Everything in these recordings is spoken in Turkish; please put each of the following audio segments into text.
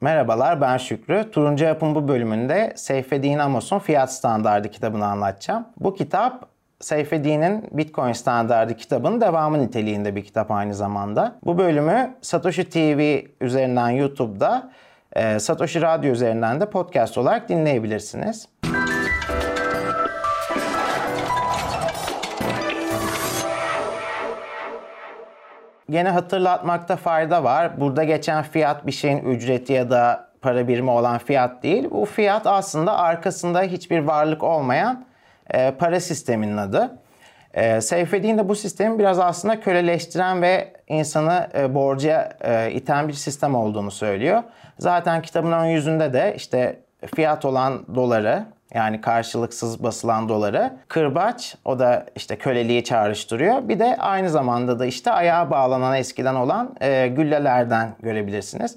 Merhabalar ben Şükrü. Turuncu Yapım bu bölümünde Seyfettin Amos'un Fiyat Standardı kitabını anlatacağım. Bu kitap Seyfettin'in Bitcoin Standardı kitabının devamı niteliğinde bir kitap aynı zamanda. Bu bölümü Satoshi TV üzerinden YouTube'da, e, Satoshi Radyo üzerinden de podcast olarak dinleyebilirsiniz. Gene hatırlatmakta fayda var. Burada geçen fiyat bir şeyin ücreti ya da para birimi olan fiyat değil. Bu fiyat aslında arkasında hiçbir varlık olmayan e, para sisteminin adı. E, Seyfettin de bu sistemi biraz aslında köleleştiren ve insanı e, borca e, iten bir sistem olduğunu söylüyor. Zaten kitabın ön yüzünde de işte fiyat olan doları yani karşılıksız basılan doları. Kırbaç o da işte köleliği çağrıştırıyor. Bir de aynı zamanda da işte ayağa bağlanan eskiden olan e, güllelerden görebilirsiniz.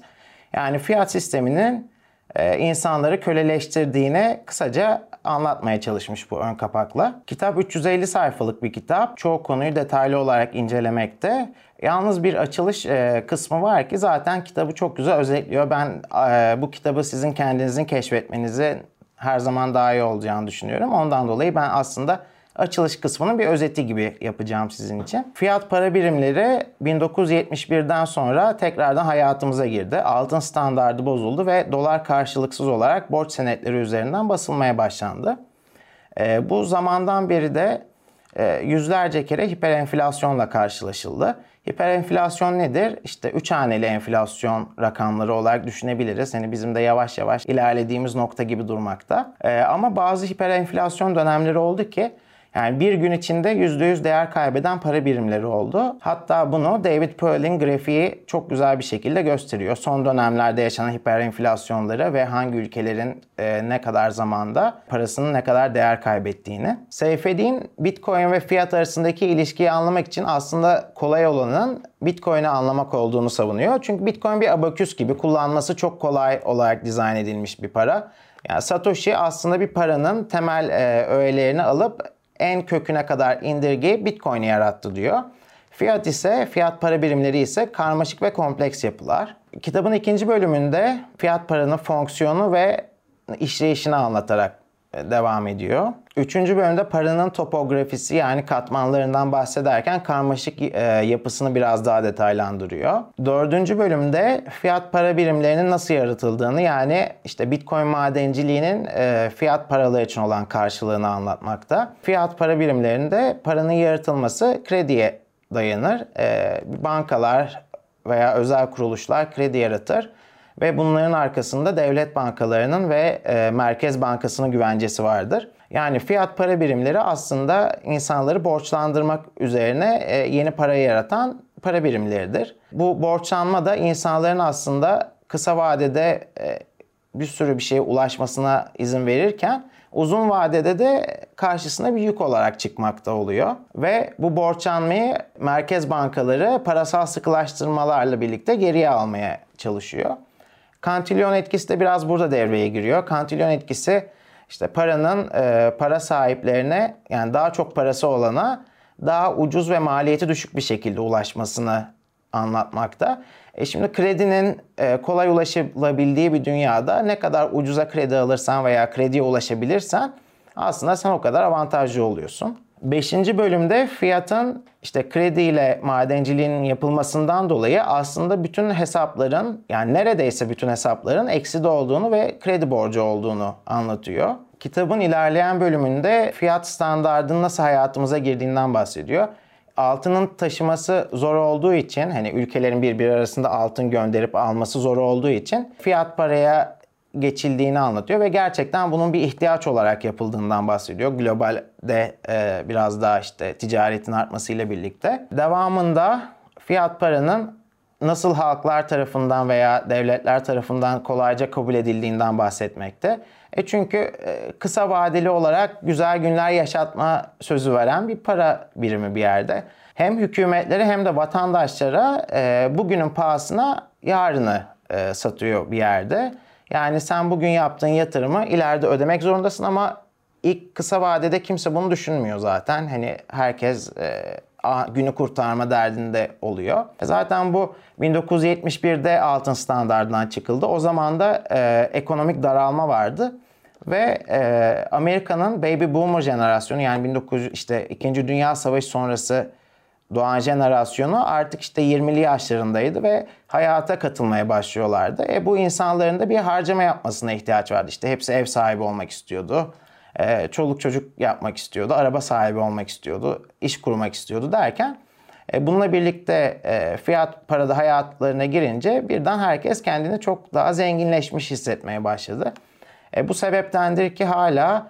Yani fiyat sisteminin e, insanları köleleştirdiğini kısaca anlatmaya çalışmış bu ön kapakla. Kitap 350 sayfalık bir kitap. Çoğu konuyu detaylı olarak incelemekte. Yalnız bir açılış e, kısmı var ki zaten kitabı çok güzel özetliyor. Ben e, bu kitabı sizin kendinizin keşfetmenizi her zaman daha iyi olacağını düşünüyorum. Ondan dolayı ben aslında açılış kısmının bir özeti gibi yapacağım sizin için. Fiyat para birimleri 1971'den sonra tekrardan hayatımıza girdi. Altın standardı bozuldu ve dolar karşılıksız olarak borç senetleri üzerinden basılmaya başlandı. E, bu zamandan beri de yüzlerce kere hiperenflasyonla karşılaşıldı. Hiperenflasyon nedir? İşte 3 haneli enflasyon rakamları olarak düşünebiliriz. Hani bizim de yavaş yavaş ilerlediğimiz nokta gibi durmakta. Ee, ama bazı hiperenflasyon dönemleri oldu ki yani bir gün içinde %100 değer kaybeden para birimleri oldu. Hatta bunu David Pearl'in grafiği çok güzel bir şekilde gösteriyor. Son dönemlerde yaşanan hiperenflasyonları ve hangi ülkelerin e, ne kadar zamanda parasının ne kadar değer kaybettiğini. Seyfettin Bitcoin ve fiyat arasındaki ilişkiyi anlamak için aslında kolay olanın Bitcoin'i anlamak olduğunu savunuyor. Çünkü Bitcoin bir abaküs gibi kullanması çok kolay olarak dizayn edilmiş bir para. Yani Satoshi aslında bir paranın temel e, öğelerini alıp en köküne kadar indirgeyip Bitcoin'i yarattı diyor. Fiyat ise, fiyat para birimleri ise karmaşık ve kompleks yapılar. Kitabın ikinci bölümünde fiyat paranın fonksiyonu ve işleyişini anlatarak devam ediyor. Üçüncü bölümde paranın topografisi yani katmanlarından bahsederken karmaşık e, yapısını biraz daha detaylandırıyor. Dördüncü bölümde fiyat para birimlerinin nasıl yaratıldığını yani işte Bitcoin madenciliğinin e, fiyat paraları için olan karşılığını anlatmakta. Fiyat para birimlerinde paranın yaratılması krediye dayanır. E, bankalar veya özel kuruluşlar kredi yaratır ve bunların arkasında devlet bankalarının ve e, Merkez Bankası'nın güvencesi vardır. Yani fiyat para birimleri aslında insanları borçlandırmak üzerine e, yeni para yaratan para birimleridir. Bu borçlanma da insanların aslında kısa vadede e, bir sürü bir şeye ulaşmasına izin verirken uzun vadede de karşısına bir yük olarak çıkmakta oluyor. Ve bu borçlanmayı merkez bankaları parasal sıkılaştırmalarla birlikte geriye almaya çalışıyor. Kantilyon etkisi de biraz burada devreye giriyor. Kantilyon etkisi işte paranın e, para sahiplerine yani daha çok parası olana daha ucuz ve maliyeti düşük bir şekilde ulaşmasını anlatmakta. E şimdi kredinin e, kolay ulaşılabildiği bir dünyada ne kadar ucuza kredi alırsan veya krediye ulaşabilirsen aslında sen o kadar avantajlı oluyorsun. Beşinci bölümde fiyatın işte krediyle madenciliğin yapılmasından dolayı aslında bütün hesapların yani neredeyse bütün hesapların ekside olduğunu ve kredi borcu olduğunu anlatıyor. Kitabın ilerleyen bölümünde fiyat standartının nasıl hayatımıza girdiğinden bahsediyor. Altının taşıması zor olduğu için hani ülkelerin birbiri arasında altın gönderip alması zor olduğu için fiyat paraya geçildiğini anlatıyor ve gerçekten bunun bir ihtiyaç olarak yapıldığından bahsediyor. Globalde e, biraz daha işte ticaretin artmasıyla birlikte. Devamında fiyat paranın nasıl halklar tarafından veya devletler tarafından kolayca kabul edildiğinden bahsetmekte. E çünkü e, kısa vadeli olarak güzel günler yaşatma sözü veren bir para birimi bir yerde. Hem hükümetlere hem de vatandaşlara e, bugünün pahasına yarını e, satıyor bir yerde. Yani sen bugün yaptığın yatırımı ileride ödemek zorundasın ama ilk kısa vadede kimse bunu düşünmüyor zaten. Hani herkes e, günü kurtarma derdinde oluyor. E, zaten bu 1971'de altın standartından çıkıldı. O zaman da e, ekonomik daralma vardı ve e, Amerika'nın baby boomer jenerasyonu yani 1900 işte 2. Dünya Savaşı sonrası doğan jenerasyonu artık işte 20'li yaşlarındaydı ve hayata katılmaya başlıyorlardı. E bu insanların da bir harcama yapmasına ihtiyaç vardı. İşte hepsi ev sahibi olmak istiyordu. E, çoluk çocuk yapmak istiyordu. Araba sahibi olmak istiyordu. iş kurmak istiyordu derken e, bununla birlikte e, fiyat parada hayatlarına girince birden herkes kendini çok daha zenginleşmiş hissetmeye başladı. E, bu sebeptendir ki hala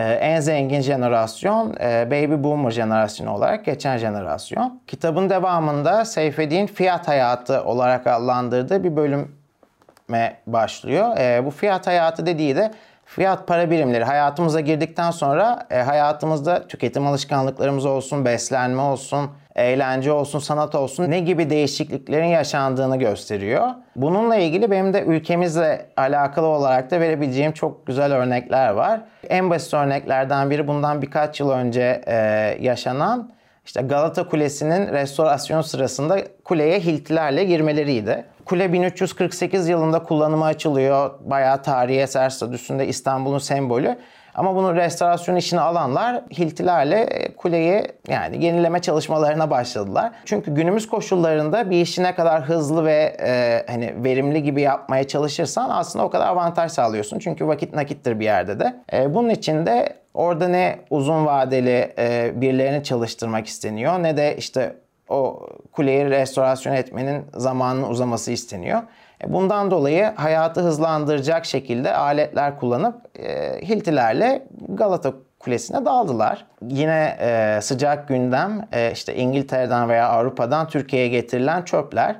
en zengin jenerasyon e, Baby Boomer jenerasyonu olarak geçen jenerasyon. Kitabın devamında Seyfettin fiyat hayatı olarak adlandırdığı bir bölüme başlıyor. E, bu fiyat hayatı dediği de fiyat para birimleri hayatımıza girdikten sonra e, hayatımızda tüketim alışkanlıklarımız olsun, beslenme olsun, eğlence olsun, sanat olsun ne gibi değişikliklerin yaşandığını gösteriyor. Bununla ilgili benim de ülkemizle alakalı olarak da verebileceğim çok güzel örnekler var. En basit örneklerden biri bundan birkaç yıl önce e, yaşanan işte Galata Kulesi'nin restorasyon sırasında kuleye hiltilerle girmeleriydi. Kule 1348 yılında kullanıma açılıyor. Bayağı tarihi eser statüsünde İstanbul'un sembolü. Ama bunu restorasyon işini alanlar hiltilerle e, kuleyi yani yenileme çalışmalarına başladılar. Çünkü günümüz koşullarında bir işi ne kadar hızlı ve e, hani verimli gibi yapmaya çalışırsan aslında o kadar avantaj sağlıyorsun. Çünkü vakit nakittir bir yerde de. E, bunun için de orada ne uzun vadeli e, birilerini çalıştırmak isteniyor ne de işte o kuleyi restorasyon etmenin zamanının uzaması isteniyor. E, bundan dolayı hayatı hızlandıracak şekilde aletler kullanıp e, hiltilerle Galata Kulesi'ne daldılar. Yine e, sıcak gündem işte İngiltere'den veya Avrupa'dan Türkiye'ye getirilen çöpler.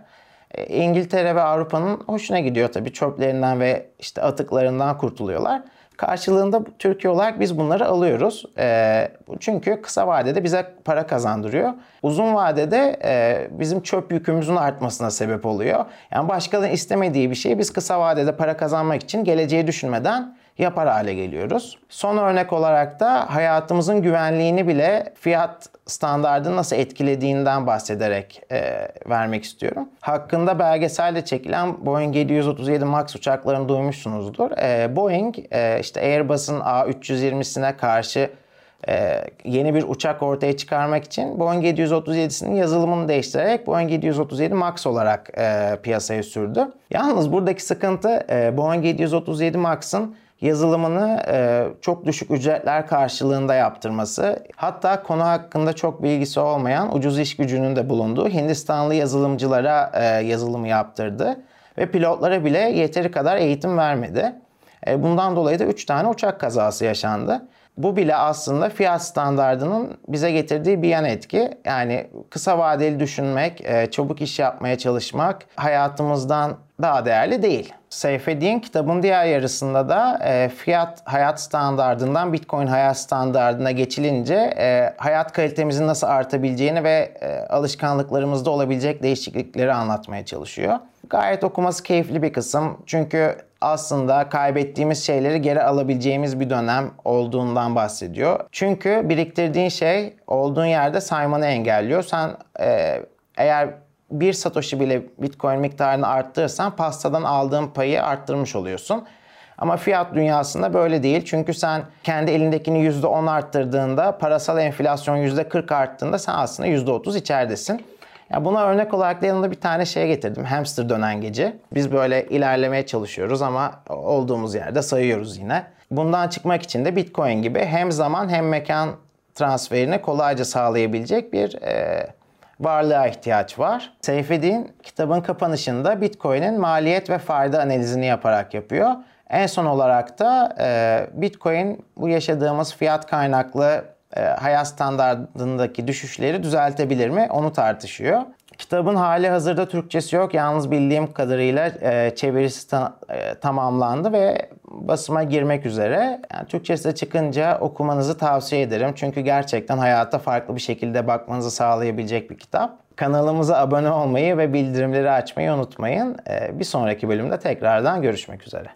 İngiltere ve Avrupa'nın hoşuna gidiyor tabii çöplerinden ve işte atıklarından kurtuluyorlar. Karşılığında Türkiye olarak biz bunları alıyoruz. E, çünkü kısa vadede bize para kazandırıyor. Uzun vadede e, bizim çöp yükümüzün artmasına sebep oluyor. Yani başkalarının istemediği bir şeyi biz kısa vadede para kazanmak için geleceği düşünmeden yapar hale geliyoruz. Son örnek olarak da hayatımızın güvenliğini bile fiyat standartını nasıl etkilediğinden bahsederek e, vermek istiyorum. Hakkında belgeselde çekilen Boeing 737 MAX uçaklarını duymuşsunuzdur. E, Boeing e, işte Airbus'un A320'sine karşı e, yeni bir uçak ortaya çıkarmak için Boeing 737'sinin yazılımını değiştirerek Boeing 737 MAX olarak e, piyasaya sürdü. Yalnız buradaki sıkıntı e, Boeing 737 MAX'ın yazılımını e, çok düşük ücretler karşılığında yaptırması, hatta konu hakkında çok bilgisi olmayan ucuz iş gücünün de bulunduğu Hindistanlı yazılımcılara e, yazılımı yaptırdı ve pilotlara bile yeteri kadar eğitim vermedi. E, bundan dolayı da 3 tane uçak kazası yaşandı. Bu bile aslında fiyat standardının bize getirdiği bir yan etki. Yani kısa vadeli düşünmek, e, çabuk iş yapmaya çalışmak hayatımızdan daha değerli değil. Seyfettin kitabın diğer yarısında da e, fiyat hayat standardından Bitcoin hayat standardına geçilince e, hayat kalitemizin nasıl artabileceğini ve alışkanlıklarımızda olabilecek değişiklikleri anlatmaya çalışıyor. Gayet okuması keyifli bir kısım. Çünkü aslında kaybettiğimiz şeyleri geri alabileceğimiz bir dönem olduğundan bahsediyor. Çünkü biriktirdiğin şey olduğun yerde saymanı engelliyor. Sen e, eğer bir satoshi bile bitcoin miktarını arttırırsan pastadan aldığın payı arttırmış oluyorsun. Ama fiyat dünyasında böyle değil. Çünkü sen kendi elindekini %10 arttırdığında, parasal enflasyon %40 arttığında sen aslında %30 içeridesin. Ya buna örnek olarak da yanında bir tane şey getirdim. Hamster dönen gece. Biz böyle ilerlemeye çalışıyoruz ama olduğumuz yerde sayıyoruz yine. Bundan çıkmak için de Bitcoin gibi hem zaman hem mekan transferini kolayca sağlayabilecek bir e, varlığa ihtiyaç var. Seyfettin kitabın kapanışında Bitcoin'in maliyet ve fayda analizini yaparak yapıyor. En son olarak da e, Bitcoin bu yaşadığımız fiyat kaynaklı e, hayat standartındaki düşüşleri düzeltebilir mi? Onu tartışıyor. Kitabın hali hazırda Türkçesi yok. Yalnız bildiğim kadarıyla e, çevirisi ta, e, tamamlandı ve basıma girmek üzere. Yani Türkçesi de çıkınca okumanızı tavsiye ederim. Çünkü gerçekten hayata farklı bir şekilde bakmanızı sağlayabilecek bir kitap. Kanalımıza abone olmayı ve bildirimleri açmayı unutmayın. E, bir sonraki bölümde tekrardan görüşmek üzere.